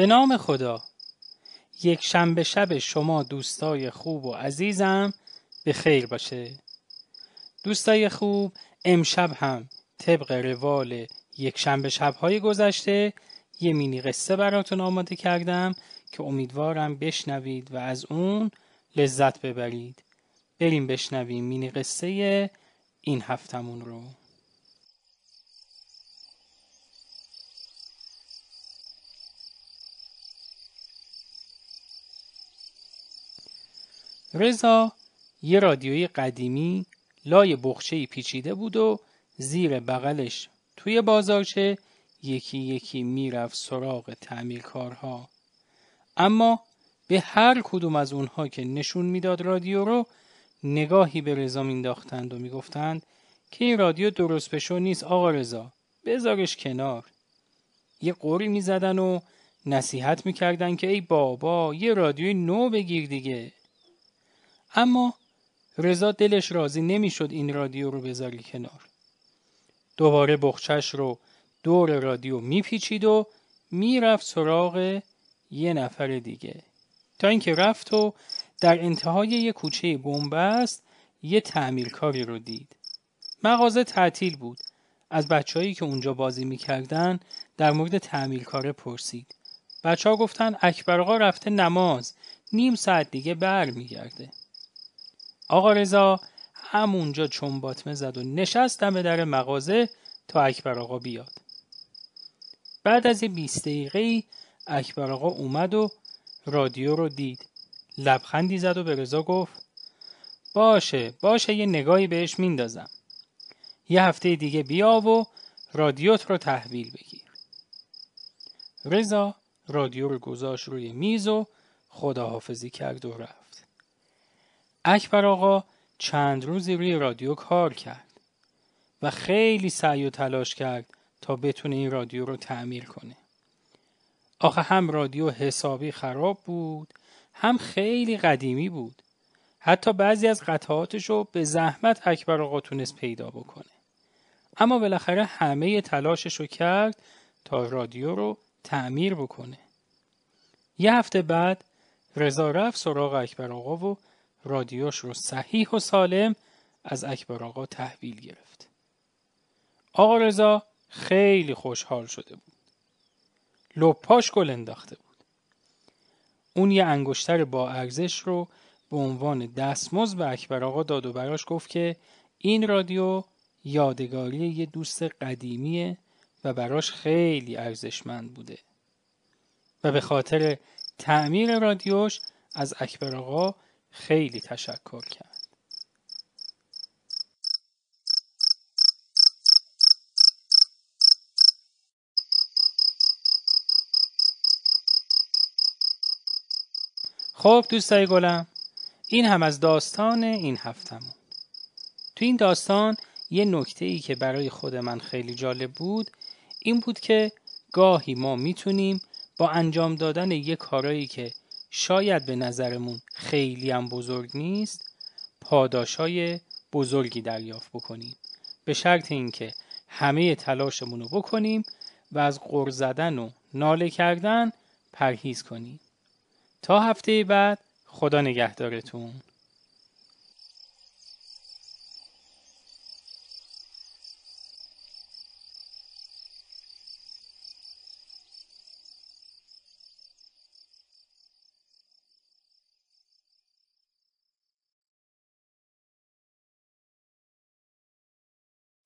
به نام خدا. یک شنبه شب شما دوستای خوب و عزیزم به خیر باشه. دوستای خوب امشب هم طبق روال یک شنبه شبهای گذشته یه مینی قصه براتون آماده کردم که امیدوارم بشنوید و از اون لذت ببرید. بریم بشنویم مینی قصه این هفتمون رو. رضا یه رادیوی قدیمی لای بخچه پیچیده بود و زیر بغلش توی بازارچه یکی یکی می‌رفت سراغ تعمیرکارها. اما به هر کدوم از اونها که نشون می‌داد رادیو رو نگاهی به رضا مینداختند و می‌گفتند که این رادیو درست پشو نیست آقا رضا بذارش کنار. یه قوری می‌زدن و نصیحت می‌کردن که ای بابا یه رادیوی نو بگیر دیگه. اما رضا دلش راضی نمی‌شد این رادیو رو بذاری کنار. دوباره بخچش رو دور رادیو میپیچید و می‌رفت سراغ یه نفر دیگه. تا اینکه رفت و در انتهای یه کوچه بنبست یه تعمیرکاری رو دید. مغازه تعطیل بود. از بچههایی که اونجا بازی می‌کردن در مورد تعمیرکاره پرسید. بچه ها گفتن اکبر آقا رفته نماز. نیم ساعت دیگه بر میگرده آقا رضا همونجا چون باطمه زد و نشست دم در مغازه تا اکبر آقا بیاد. بعد از یه بیست دقیقه اکبر آقا اومد و رادیو رو دید. لبخندی زد و به رضا گفت باشه باشه یه نگاهی بهش میندازم. یه هفته دیگه بیا و رادیوت رو تحویل بگیر. رضا رادیو رو گذاشت روی میز و خداحافظی کرد و رفت. اکبر آقا چند روزی روی رادیو کار کرد و خیلی سعی و تلاش کرد تا بتونه این رادیو رو تعمیر کنه. آخه هم رادیو حسابی خراب بود هم خیلی قدیمی بود. حتی بعضی از قطعاتش رو به زحمت اکبر آقا تونست پیدا بکنه. اما بالاخره همه تلاشش رو کرد تا رادیو رو تعمیر بکنه. یه هفته بعد رضا رفت سراغ اکبر آقا و رادیوش رو صحیح و سالم از اکبر آقا تحویل گرفت. آقا رضا خیلی خوشحال شده بود. لپاش گل انداخته بود. اون یه انگشتر با ارزش رو به عنوان دستمزد به اکبر آقا داد و براش گفت که این رادیو یادگاری یه دوست قدیمیه و براش خیلی ارزشمند بوده و به خاطر تعمیر رادیوش از اکبر آقا خیلی تشکر کرد. خب دوستای گلم این هم از داستان این هفتمون تو این داستان یه نکته ای که برای خود من خیلی جالب بود این بود که گاهی ما می‌تونیم با انجام دادن یه کارایی که شاید به نظرمون خیلی هم بزرگ نیست پاداشای بزرگی دریافت بکنیم. به شرط اینکه همه تلاشمون رو بکنیم و از غر زدن و ناله کردن پرهیز کنیم. تا هفته بعد خدا نگهدارتون.